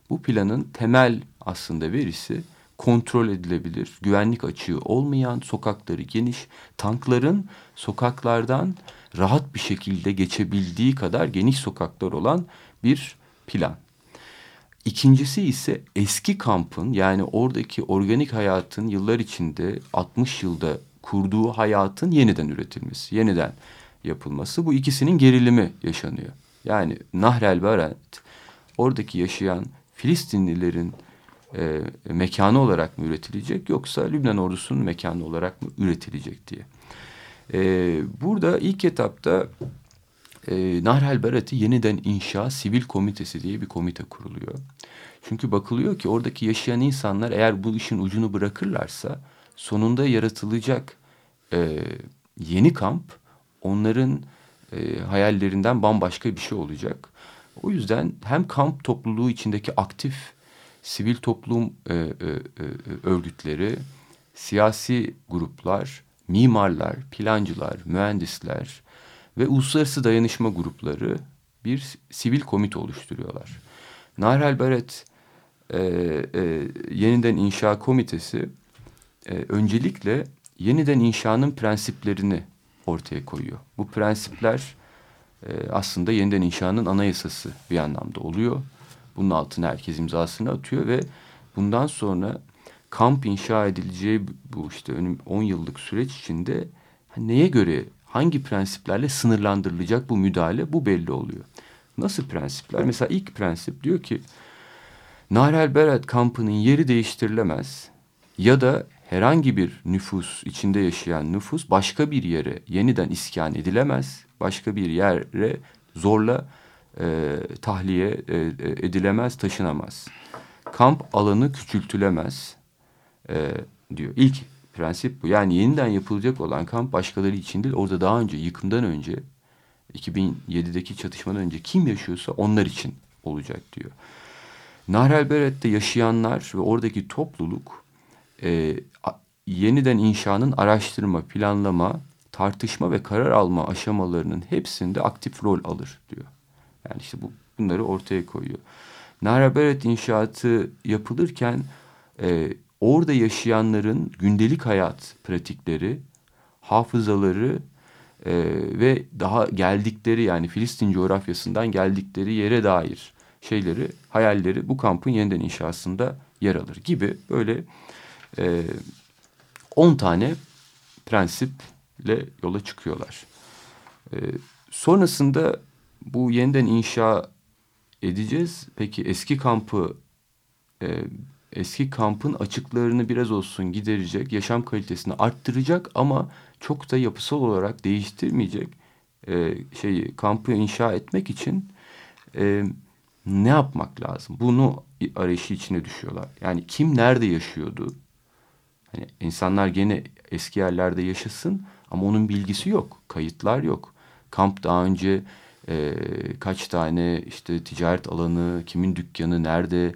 Bu planın temel aslında verisi kontrol edilebilir, güvenlik açığı olmayan, sokakları geniş, tankların sokaklardan rahat bir şekilde geçebildiği kadar geniş sokaklar olan bir plan. İkincisi ise eski kampın yani oradaki organik hayatın yıllar içinde 60 yılda kurduğu hayatın yeniden üretilmesi, yeniden yapılması. Bu ikisinin gerilimi yaşanıyor. Yani Nahrel Barat oradaki yaşayan Filistinlilerin e, mekanı olarak mı üretilecek yoksa Lübnan ordusunun mekanı olarak mı üretilecek diye. E, burada ilk etapta e, Nahrel Berat'ı yeniden inşa sivil komitesi diye bir komite kuruluyor. Çünkü bakılıyor ki oradaki yaşayan insanlar eğer bu işin ucunu bırakırlarsa sonunda yaratılacak e, yeni kamp onların e, hayallerinden bambaşka bir şey olacak. O yüzden hem kamp topluluğu içindeki aktif sivil toplum e, e, e, örgütleri, siyasi gruplar, mimarlar, plancılar, mühendisler ve uluslararası dayanışma grupları bir sivil komite oluşturuyorlar. Nahrel Beret e, e, yeniden inşa komitesi e, öncelikle yeniden inşanın prensiplerini ortaya koyuyor. Bu prensipler e, aslında yeniden inşanın anayasası bir anlamda oluyor. Bunun altına herkes imzasını atıyor ve bundan sonra kamp inşa edileceği bu işte önüm 10 yıllık süreç içinde neye göre hangi prensiplerle sınırlandırılacak bu müdahale bu belli oluyor. Nasıl prensipler? Mesela ilk prensip diyor ki Narel Berat kampının yeri değiştirilemez ya da herhangi bir nüfus içinde yaşayan nüfus başka bir yere yeniden iskan edilemez. Başka bir yere zorla e, tahliye e, e, edilemez, taşınamaz. Kamp alanı küçültülemez e, diyor. İlk prensip bu. Yani yeniden yapılacak olan kamp başkaları için değil. Orada daha önce yıkımdan önce 2007'deki çatışmadan önce kim yaşıyorsa onlar için olacak diyor. Nahrel Beret'te yaşayanlar ve oradaki topluluk e, yeniden inşanın araştırma, planlama, tartışma ve karar alma aşamalarının hepsinde aktif rol alır diyor. Yani işte bu bunları ortaya koyuyor. Nahrel Beret inşaatı yapılırken e, orada yaşayanların gündelik hayat pratikleri, hafızaları e, ve daha geldikleri yani Filistin coğrafyasından geldikleri yere dair şeyleri, hayalleri bu kampın yeniden inşasında yer alır gibi böyle e, 10 tane prensiple yola çıkıyorlar. E, sonrasında bu yeniden inşa edeceğiz. Peki eski kampı e, eski kampın açıklarını biraz olsun giderecek, yaşam kalitesini arttıracak ama çok da yapısal olarak değiştirmeyecek e, şeyi kampı inşa etmek için e, ne yapmak lazım? Bunu arayışı içine düşüyorlar. Yani kim nerede yaşıyordu? Hani insanlar gene eski yerlerde yaşasın ama onun bilgisi yok, kayıtlar yok. Kamp daha önce e, kaç tane işte ticaret alanı, kimin dükkanı nerede,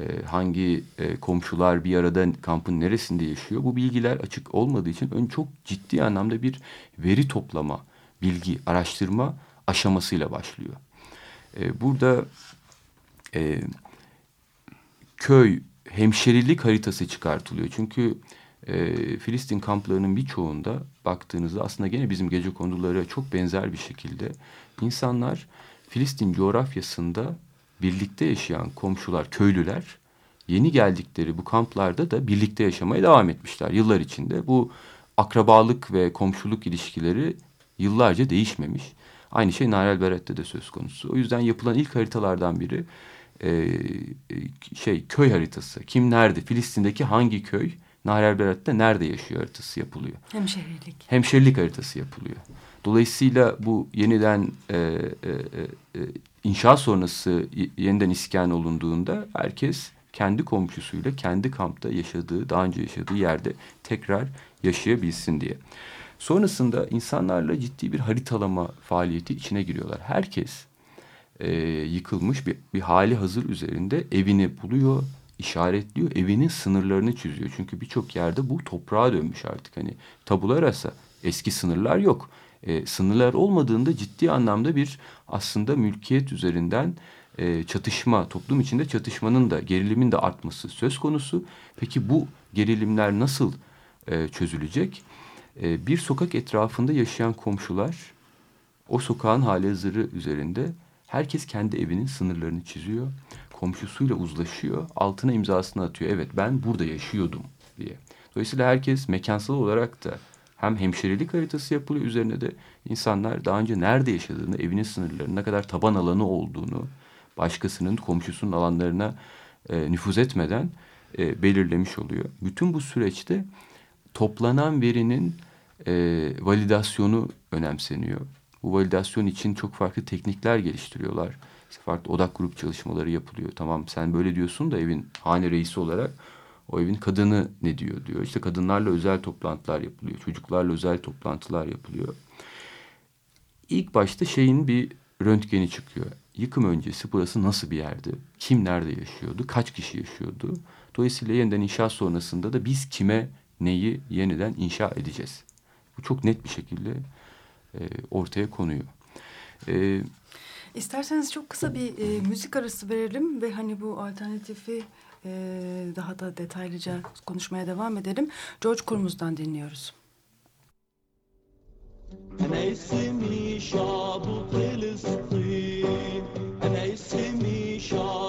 e, hangi e, komşular bir arada kampın neresinde yaşıyor bu bilgiler açık olmadığı için ön çok ciddi anlamda bir veri toplama, bilgi, araştırma aşamasıyla başlıyor. E, burada e, köy hemşerilik haritası çıkartılıyor. Çünkü e, Filistin kamplarının birçoğunda baktığınızda aslında gene bizim gece kondulara çok benzer bir şekilde insanlar Filistin coğrafyasında birlikte yaşayan komşular, köylüler yeni geldikleri bu kamplarda da birlikte yaşamaya devam etmişler yıllar içinde. Bu akrabalık ve komşuluk ilişkileri yıllarca değişmemiş. Aynı şey Narel Beret'te de söz konusu. O yüzden yapılan ilk haritalardan biri e, şey köy haritası. Kim nerede? Filistin'deki hangi köy? Narel Beret'te nerede yaşıyor haritası yapılıyor. Hemşehrilik. Hemşerilik haritası yapılıyor. Dolayısıyla bu yeniden e, e, e, sonrası yeniden iskan olunduğunda herkes kendi komşusuyla kendi kampta yaşadığı, daha önce yaşadığı yerde tekrar yaşayabilsin diye. Sonrasında insanlarla ciddi bir haritalama faaliyeti içine giriyorlar. Herkes e, yıkılmış bir, bir hali hazır üzerinde evini buluyor, işaretliyor, evinin sınırlarını çiziyor. Çünkü birçok yerde bu toprağa dönmüş artık. Hani tabular arası eski sınırlar yok e, sınırlar olmadığında ciddi anlamda bir aslında mülkiyet üzerinden e, çatışma, toplum içinde çatışmanın da gerilimin de artması söz konusu. Peki bu gerilimler nasıl e, çözülecek? E, bir sokak etrafında yaşayan komşular o sokağın hali hazırı üzerinde herkes kendi evinin sınırlarını çiziyor. Komşusuyla uzlaşıyor, altına imzasını atıyor. Evet ben burada yaşıyordum diye. Dolayısıyla herkes mekansal olarak da hem hemşirelik haritası yapılıyor üzerine de insanlar daha önce nerede yaşadığını, evinin sınırlarının ne kadar taban alanı olduğunu, başkasının komşusunun alanlarına e, nüfuz etmeden e, belirlemiş oluyor. Bütün bu süreçte toplanan verinin e, validasyonu önemseniyor. Bu validasyon için çok farklı teknikler geliştiriyorlar. İşte farklı odak grup çalışmaları yapılıyor. Tamam sen böyle diyorsun da evin hane reisi olarak o evin kadını ne diyor diyor. İşte kadınlarla özel toplantılar yapılıyor. Çocuklarla özel toplantılar yapılıyor. İlk başta şeyin bir röntgeni çıkıyor. Yıkım öncesi burası nasıl bir yerdi? Kim nerede yaşıyordu? Kaç kişi yaşıyordu? Dolayısıyla yeniden inşa sonrasında da biz kime neyi yeniden inşa edeceğiz? Bu çok net bir şekilde e, ortaya konuyor. E, İsterseniz çok kısa bir e, müzik arası verelim ve hani bu alternatifi ee, daha da detaylıca konuşmaya devam edelim. George Kurmuz'dan dinliyoruz. أنا اسمي شعب فلسطين أنا اسمي شعب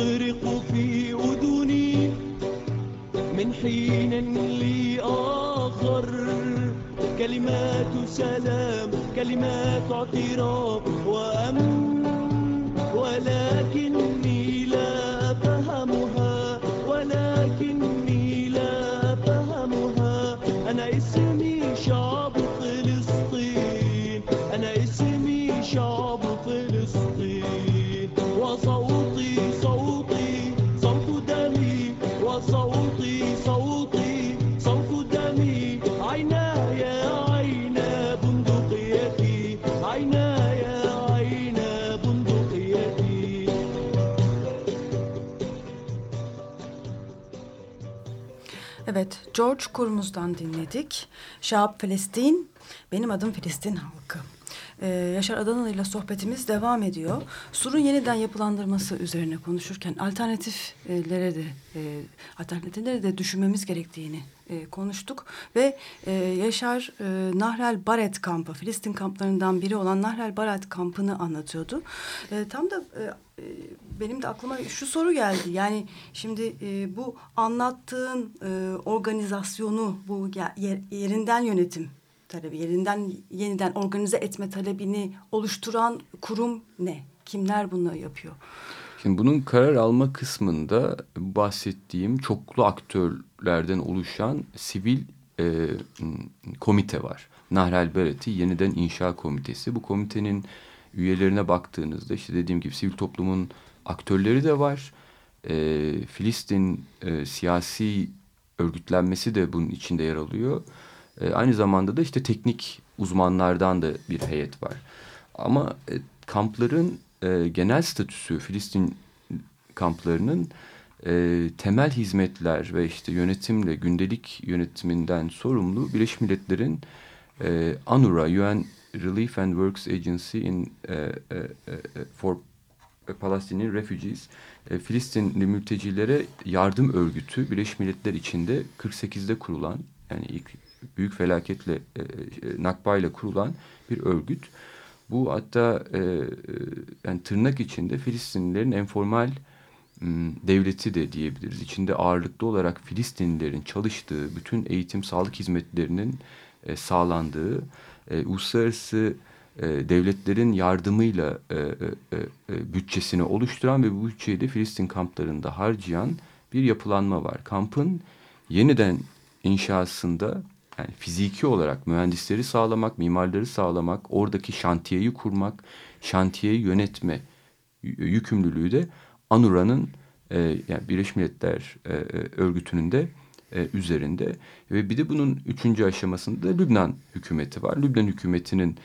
تطرق في أذني من حين لآخر. كلمات سلام كلمات اعتراف وأمن ولكن George Kurmuz'dan dinledik. Şahap Filistin, benim adım Filistin halkı. Ee, Yaşar Adanalı ile sohbetimiz devam ediyor. Sur'un yeniden yapılandırması üzerine konuşurken alternatiflere de e, alternatifleri de düşünmemiz gerektiğini e, konuştuk ve e, Yaşar e, Nahrel Baret kampı, Filistin kamplarından biri olan Nahrel Baret kampını anlatıyordu. E, tam da e, benim de aklıma şu soru geldi. Yani şimdi e, bu anlattığın e, organizasyonu, bu yer, yerinden yönetim talebi, yerinden yeniden organize etme talebini oluşturan kurum ne? Kimler bunları yapıyor? Şimdi bunun karar alma kısmında bahsettiğim çoklu aktörlerden oluşan sivil e, komite var. Nahrel Beret'i yeniden inşa komitesi. Bu komitenin üyelerine baktığınızda işte dediğim gibi sivil toplumun aktörleri de var. E, Filistin e, siyasi örgütlenmesi de bunun içinde yer alıyor. E, aynı zamanda da işte teknik uzmanlardan da bir heyet var. Ama e, kampların e, genel statüsü Filistin kamplarının e, temel hizmetler ve işte yönetimle gündelik yönetiminden sorumlu Birleşmiş Milletler'in e, UNRWA, UN Relief and Works Agency in e, e, e, for Palestinian Refugees, e, Filistinli mültecilere yardım örgütü Birleşmiş Milletler içinde 48'de kurulan yani ilk büyük felaketle e, e, Nakba ile kurulan bir örgüt. Bu hatta yani tırnak içinde Filistinlilerin enformal devleti de diyebiliriz. İçinde ağırlıklı olarak Filistinlilerin çalıştığı bütün eğitim, sağlık hizmetlerinin sağlandığı, uluslararası e, devletlerin yardımıyla e, e, bütçesini oluşturan ve bu bütçeyi de Filistin kamplarında harcayan bir yapılanma var. Kampın yeniden inşasında yani fiziki olarak mühendisleri sağlamak, mimarları sağlamak, oradaki şantiyeyi kurmak, şantiyeyi yönetme yükümlülüğü de ANURA'nın yani Birleşmiş Milletler e, örgütünün de üzerinde. Ve bir de bunun üçüncü aşamasında Lübnan hükümeti var. Lübnan hükümetinin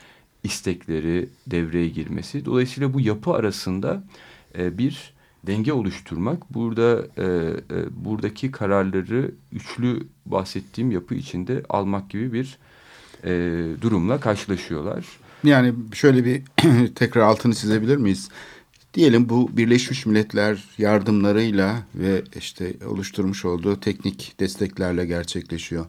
istekleri devreye girmesi. Dolayısıyla bu yapı arasında e, bir denge oluşturmak. Burada e, e, buradaki kararları üçlü bahsettiğim yapı içinde almak gibi bir e, durumla karşılaşıyorlar. Yani şöyle bir tekrar altını çizebilir miyiz? Diyelim bu Birleşmiş Milletler yardımlarıyla ve işte oluşturmuş olduğu teknik desteklerle gerçekleşiyor.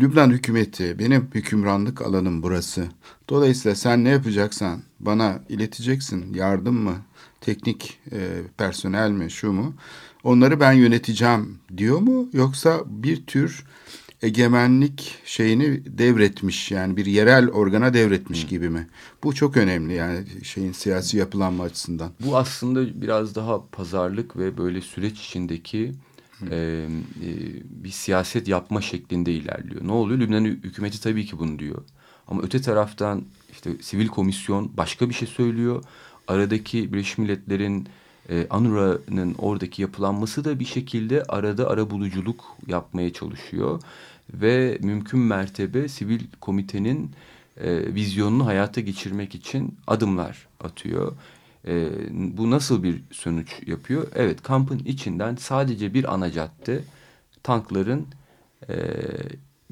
Lübnan hükümeti benim hükümranlık alanım burası. Dolayısıyla sen ne yapacaksan bana ileteceksin. Yardım mı, teknik e, personel mi, şu mu? Onları ben yöneteceğim diyor mu? Yoksa bir tür egemenlik şeyini devretmiş yani bir yerel organa devretmiş hmm. gibi mi? Bu çok önemli yani şeyin siyasi yapılanma açısından. Bu aslında biraz daha pazarlık ve böyle süreç içindeki e, e, bir siyaset yapma şeklinde ilerliyor. Ne oluyor? Lübnan hükümeti tabii ki bunu diyor. Ama öte taraftan işte sivil komisyon başka bir şey söylüyor. Aradaki Birleşmiş Milletler'in e, ANURA'nın oradaki yapılanması da bir şekilde arada ara buluculuk yapmaya çalışıyor. Ve mümkün mertebe sivil komitenin e, vizyonunu hayata geçirmek için adımlar atıyor. E, bu nasıl bir sonuç yapıyor? Evet kampın içinden sadece bir ana cadde tankların e,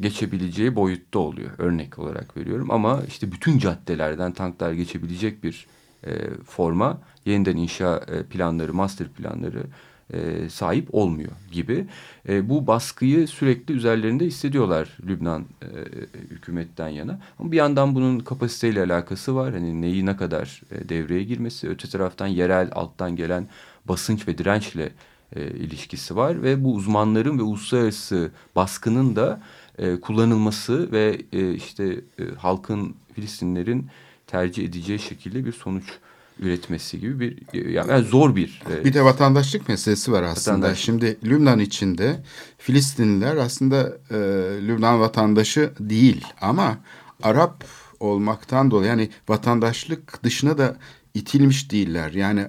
geçebileceği boyutta oluyor. Örnek olarak veriyorum ama işte bütün caddelerden tanklar geçebilecek bir e, forma yeniden inşa e, planları, master planları e, sahip olmuyor gibi. E, bu baskıyı sürekli üzerlerinde hissediyorlar Lübnan e, hükümetten yana. Ama bir yandan bunun kapasiteyle alakası var. Hani neyi ne kadar e, devreye girmesi, öte taraftan yerel alttan gelen basınç ve dirençle e, ilişkisi var ve bu uzmanların ve uluslararası baskının da e, kullanılması ve e, işte e, halkın Filistinlerin tercih edeceği şekilde bir sonuç üretmesi gibi bir yani zor bir. E, bir de vatandaşlık meselesi var aslında. Vatandaş. Şimdi Lübnan içinde Filistinliler aslında e, Lübnan vatandaşı değil ama Arap olmaktan dolayı yani vatandaşlık dışına da itilmiş değiller. Yani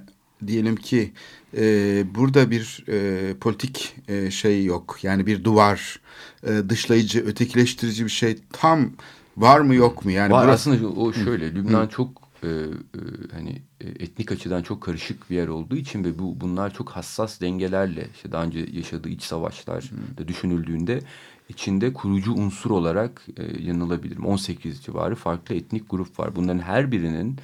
diyelim ki e, burada bir e, politik e, şey yok. Yani bir duvar, e, dışlayıcı, ötekileştirici bir şey tam var mı yok mu? Yani var burası... aslında o şöyle Lübnan Hı. çok e, e, hani e, etnik açıdan çok karışık bir yer olduğu için ve bu bunlar çok hassas dengelerle işte daha önce yaşadığı iç savaşlar da düşünüldüğünde içinde kurucu unsur olarak e, yanılabilirim. 18 civarı farklı etnik grup var. Bunların her birinin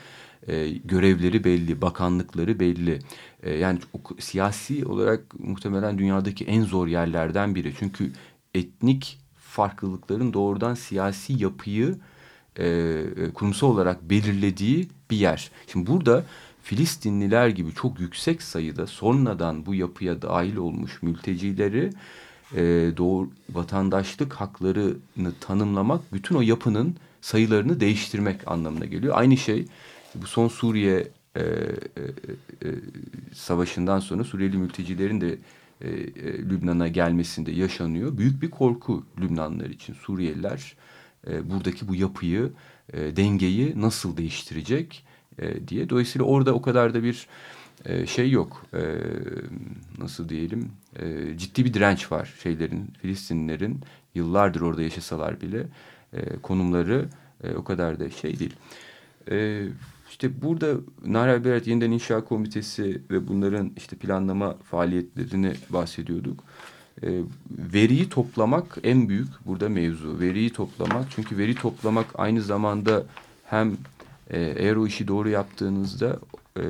e, görevleri belli, bakanlıkları belli. E, yani o, siyasi olarak muhtemelen dünyadaki en zor yerlerden biri. Çünkü etnik farklılıkların doğrudan siyasi yapıyı e, e, kurumsal olarak belirlediği bir yer. Şimdi burada Filistinliler gibi çok yüksek sayıda sonradan bu yapıya dahil olmuş mültecileri e, doğru vatandaşlık haklarını tanımlamak bütün o yapının sayılarını değiştirmek anlamına geliyor. Aynı şey bu son Suriye e, e, e, savaşından sonra Suriyeli mültecilerin de e, e, Lübnan'a gelmesinde yaşanıyor. Büyük bir korku Lübnanlılar için. Suriyeliler buradaki bu yapıyı, e, dengeyi nasıl değiştirecek e, diye. Dolayısıyla orada o kadar da bir e, şey yok. E, nasıl diyelim? E, ciddi bir direnç var şeylerin, Filistinlilerin yıllardır orada yaşasalar bile e, konumları e, o kadar da şey değil. E, işte burada Naral Berat Yeniden İnşa Komitesi ve bunların işte planlama faaliyetlerini bahsediyorduk. E, veriyi toplamak en büyük burada mevzu. Veriyi toplamak çünkü veri toplamak aynı zamanda hem e, eğer o işi doğru yaptığınızda e,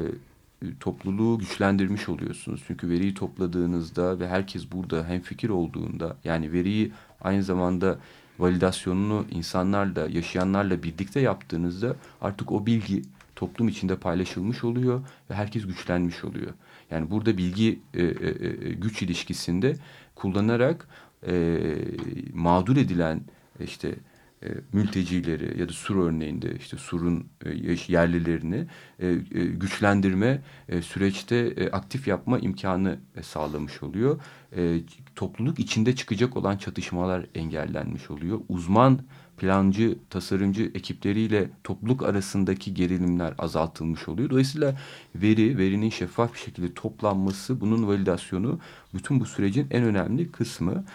topluluğu güçlendirmiş oluyorsunuz. Çünkü veriyi topladığınızda ve herkes burada hem fikir olduğunda yani veriyi aynı zamanda validasyonunu insanlarla, yaşayanlarla birlikte yaptığınızda artık o bilgi toplum içinde paylaşılmış oluyor ve herkes güçlenmiş oluyor. Yani burada bilgi e, e, e güç ilişkisinde kullanarak e, mağdur edilen işte e, mültecileri ya da Sur örneğinde işte Sur'un e, yerlilerini e, e, güçlendirme e, süreçte e, aktif yapma imkanı e, sağlamış oluyor. E, topluluk içinde çıkacak olan çatışmalar engellenmiş oluyor. Uzman plancı, tasarımcı ekipleriyle topluluk arasındaki gerilimler azaltılmış oluyor. Dolayısıyla veri, verinin şeffaf bir şekilde toplanması, bunun validasyonu bütün bu sürecin en önemli kısmı.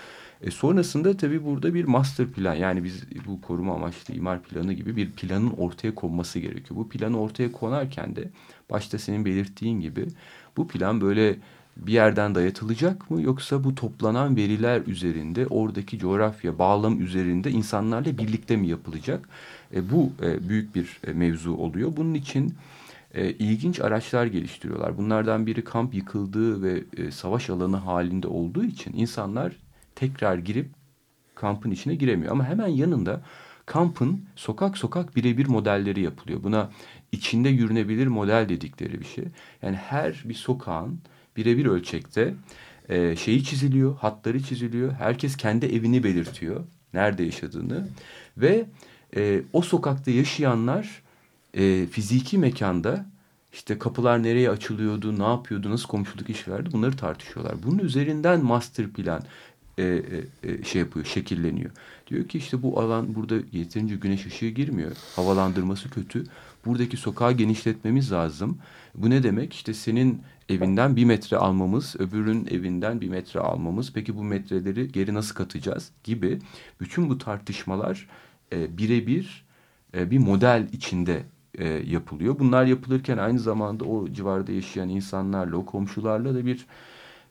E sonrasında tabii burada bir master plan yani biz bu koruma amaçlı imar planı gibi bir planın ortaya konması gerekiyor. Bu planı ortaya konarken de başta senin belirttiğin gibi bu plan böyle bir yerden dayatılacak mı yoksa bu toplanan veriler üzerinde oradaki coğrafya bağlam üzerinde insanlarla birlikte mi yapılacak? E, bu e, büyük bir e, mevzu oluyor. Bunun için e, ilginç araçlar geliştiriyorlar. Bunlardan biri kamp yıkıldığı ve e, savaş alanı halinde olduğu için insanlar tekrar girip kampın içine giremiyor. Ama hemen yanında kampın sokak sokak birebir modelleri yapılıyor. Buna içinde yürünebilir model dedikleri bir şey. Yani her bir sokağın birebir ölçekte e, şeyi çiziliyor, hatları çiziliyor. Herkes kendi evini belirtiyor, nerede yaşadığını ve e, o sokakta yaşayanlar e, fiziki mekanda işte kapılar nereye açılıyordu, ne yapıyordu, nasıl komşuluk ilişkilerdi bunları tartışıyorlar. Bunun üzerinden master plan e, e, e, şey yapıyor, şekilleniyor. Diyor ki işte bu alan burada yeterince güneş ışığı girmiyor. Havalandırması kötü. Buradaki sokağı genişletmemiz lazım. Bu ne demek? İşte senin evinden bir metre almamız, öbürünün evinden bir metre almamız. Peki bu metreleri geri nasıl katacağız gibi bütün bu tartışmalar e, birebir e, bir model içinde e, yapılıyor. Bunlar yapılırken aynı zamanda o civarda yaşayan insanlarla, o komşularla da bir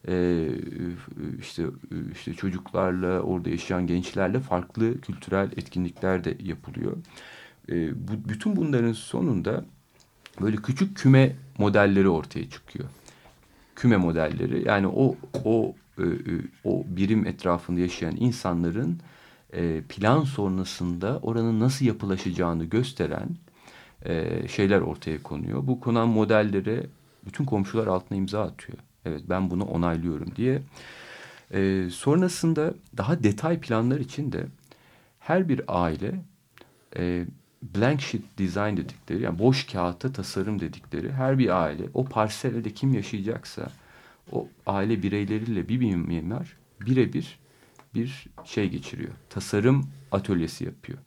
e, işte işte çocuklarla, orada yaşayan gençlerle farklı kültürel etkinlikler de yapılıyor. E, bu, bütün bunların sonunda böyle küçük küme modelleri ortaya çıkıyor küme modelleri yani o o e, e, o birim etrafında yaşayan insanların e, plan sonrasında oranın nasıl yapılaşacağını gösteren şeyler ortaya konuyor. Bu konan modellere bütün komşular altına imza atıyor. Evet ben bunu onaylıyorum diye. sonrasında daha detay planlar için de her bir aile blank sheet design dedikleri yani boş kağıtta tasarım dedikleri her bir aile o parselde kim yaşayacaksa o aile bireyleriyle bir mimar birebir bir şey geçiriyor. Tasarım atölyesi yapıyor.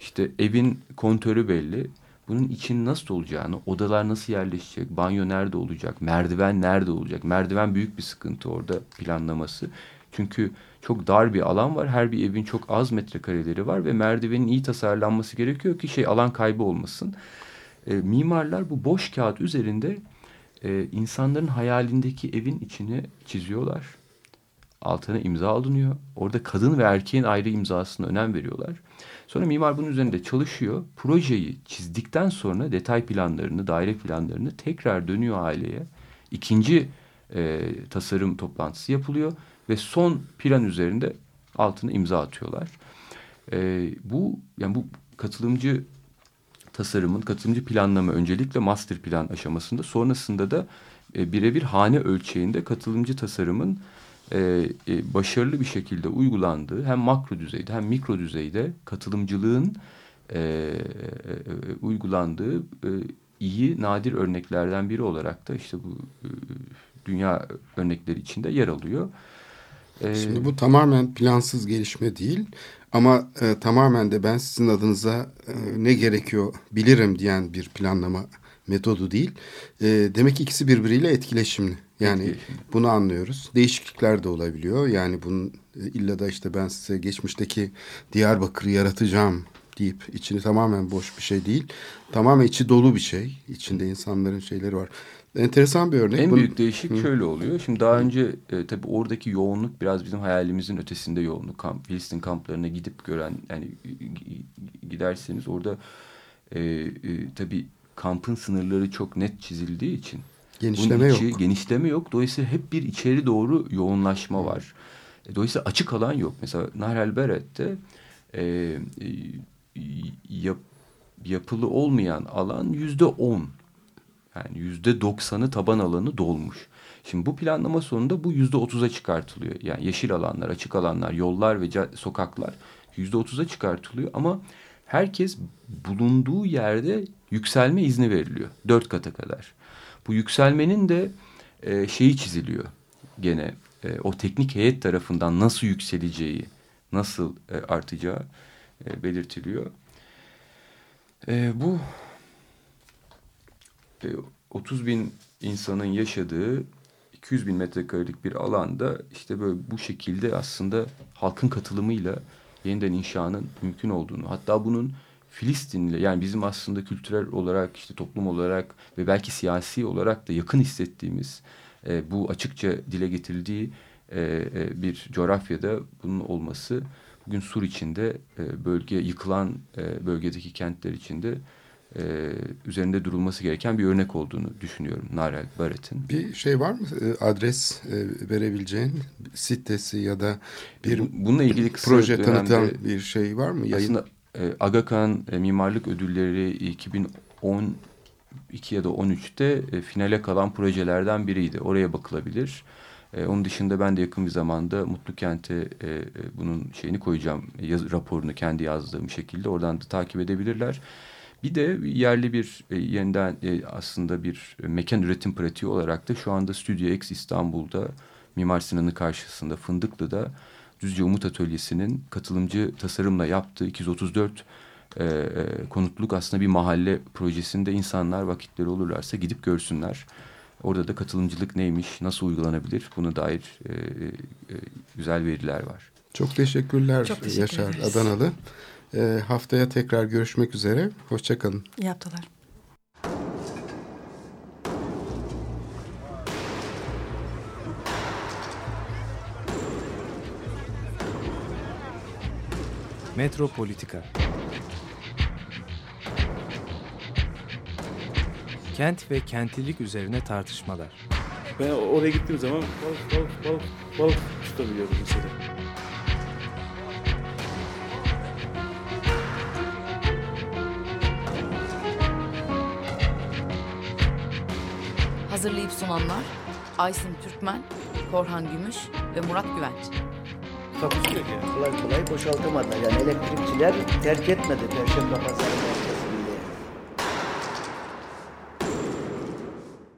İşte evin kontörü belli. Bunun için nasıl olacağını, odalar nasıl yerleşecek, banyo nerede olacak, merdiven nerede olacak. Merdiven büyük bir sıkıntı orada planlaması. Çünkü çok dar bir alan var. Her bir evin çok az metrekareleri var ve merdivenin iyi tasarlanması gerekiyor ki şey alan kaybı olmasın. e, mimarlar bu boş kağıt üzerinde e, insanların hayalindeki evin içini çiziyorlar. Altına imza alınıyor. Orada kadın ve erkeğin ayrı imzasına önem veriyorlar. Sonra mimar bunun üzerinde çalışıyor. Projeyi çizdikten sonra detay planlarını, daire planlarını tekrar dönüyor aileye. İkinci e, tasarım toplantısı yapılıyor ve son plan üzerinde altına imza atıyorlar. E, bu yani bu katılımcı tasarımın katılımcı planlama öncelikle master plan aşamasında sonrasında da e, birebir hane ölçeğinde katılımcı tasarımın e, e, başarılı bir şekilde uygulandığı hem makro düzeyde hem mikro düzeyde katılımcılığın e, e, uygulandığı e, iyi nadir örneklerden biri olarak da işte bu e, dünya örnekleri içinde yer alıyor. Şimdi bu tamamen plansız gelişme değil ama e, tamamen de ben sizin adınıza e, ne gerekiyor bilirim diyen bir planlama metodu değil. E, demek ki ikisi birbiriyle etkileşimli. Yani etkileşimli. bunu anlıyoruz. Değişiklikler de olabiliyor. Yani bunun e, illa da işte ben size geçmişteki Diyarbakır'ı yaratacağım deyip içini tamamen boş bir şey değil. Tamamen içi dolu bir şey. İçinde insanların şeyleri var. Enteresan bir örnek. En Bunun... büyük değişik Hı. şöyle oluyor. Şimdi daha önce e, tabii oradaki yoğunluk biraz bizim hayalimizin ötesinde yoğunluk. Kamp, Filistin kamplarına gidip gören yani giderseniz orada e, e, tabii kampın sınırları çok net çizildiği için genişleme içi, yok. Genişleme yok. Dolayısıyla hep bir içeri doğru yoğunlaşma var. E, dolayısıyla açık alan yok. Mesela Nahrel Beret'te e, e, yap, yapılı olmayan alan yüzde on. Yani yüzde doksanı taban alanı dolmuş. Şimdi bu planlama sonunda bu yüzde otuza çıkartılıyor. Yani yeşil alanlar, açık alanlar, yollar ve sokaklar yüzde otuza çıkartılıyor. Ama herkes bulunduğu yerde yükselme izni veriliyor. Dört kata kadar. Bu yükselmenin de e, şeyi çiziliyor gene. E, o teknik heyet tarafından nasıl yükseleceği, nasıl e, artacağı e, belirtiliyor. E, bu 30 bin insanın yaşadığı 200 bin metrekarelik bir alanda işte böyle bu şekilde aslında halkın katılımıyla yeniden inşanın mümkün olduğunu hatta bunun Filistin'le yani bizim aslında kültürel olarak işte toplum olarak ve belki siyasi olarak da yakın hissettiğimiz e, bu açıkça dile getirildiği e, e, bir coğrafyada bunun olması bugün Sur içinde e, bölge yıkılan e, bölgedeki kentler içinde e, üzerinde durulması gereken bir örnek olduğunu düşünüyorum Narel Barrett'in. Bir şey var mı e, adres e, verebileceğin sitesi ya da bir bununla ilgili kısa proje tanıtan bir şey var mı? Yayın... Aslında e, Aga Khan e, Mimarlık Ödülleri 2010 2 ya da 13'te e, finale kalan projelerden biriydi. Oraya bakılabilir. E, onun dışında ben de yakın bir zamanda Mutlu Kent'e e, e, bunun şeyini koyacağım. Yaz, raporunu kendi yazdığım şekilde oradan da takip edebilirler. Bir de yerli bir e, yeniden e, aslında bir mekan üretim pratiği olarak da şu anda Studio X İstanbul'da Mimar Sinan'ın karşısında Fındıklı'da Düzce Umut Atölyesi'nin katılımcı tasarımla yaptığı 234 e, e, konutluk aslında bir mahalle projesinde insanlar vakitleri olurlarsa gidip görsünler. Orada da katılımcılık neymiş, nasıl uygulanabilir buna dair e, e, güzel veriler var. Çok teşekkürler Çok teşekkür Yaşar ederiz. Adanalı. E, haftaya tekrar görüşmek üzere. Hoşçakalın. İyi haftalar. Metropolitika Kent ve kentlilik üzerine tartışmalar. Ben oraya gittiğim zaman balık balık balık balık tutabiliyorum mesela. Hazırlayıp sunanlar Aysin Türkmen, Korhan Gümüş ve Murat Güvenç yok yani. Kolay kolay boşaltamadılar. Yani elektrikçiler terk etmedi Perşembe Pazarı'nı.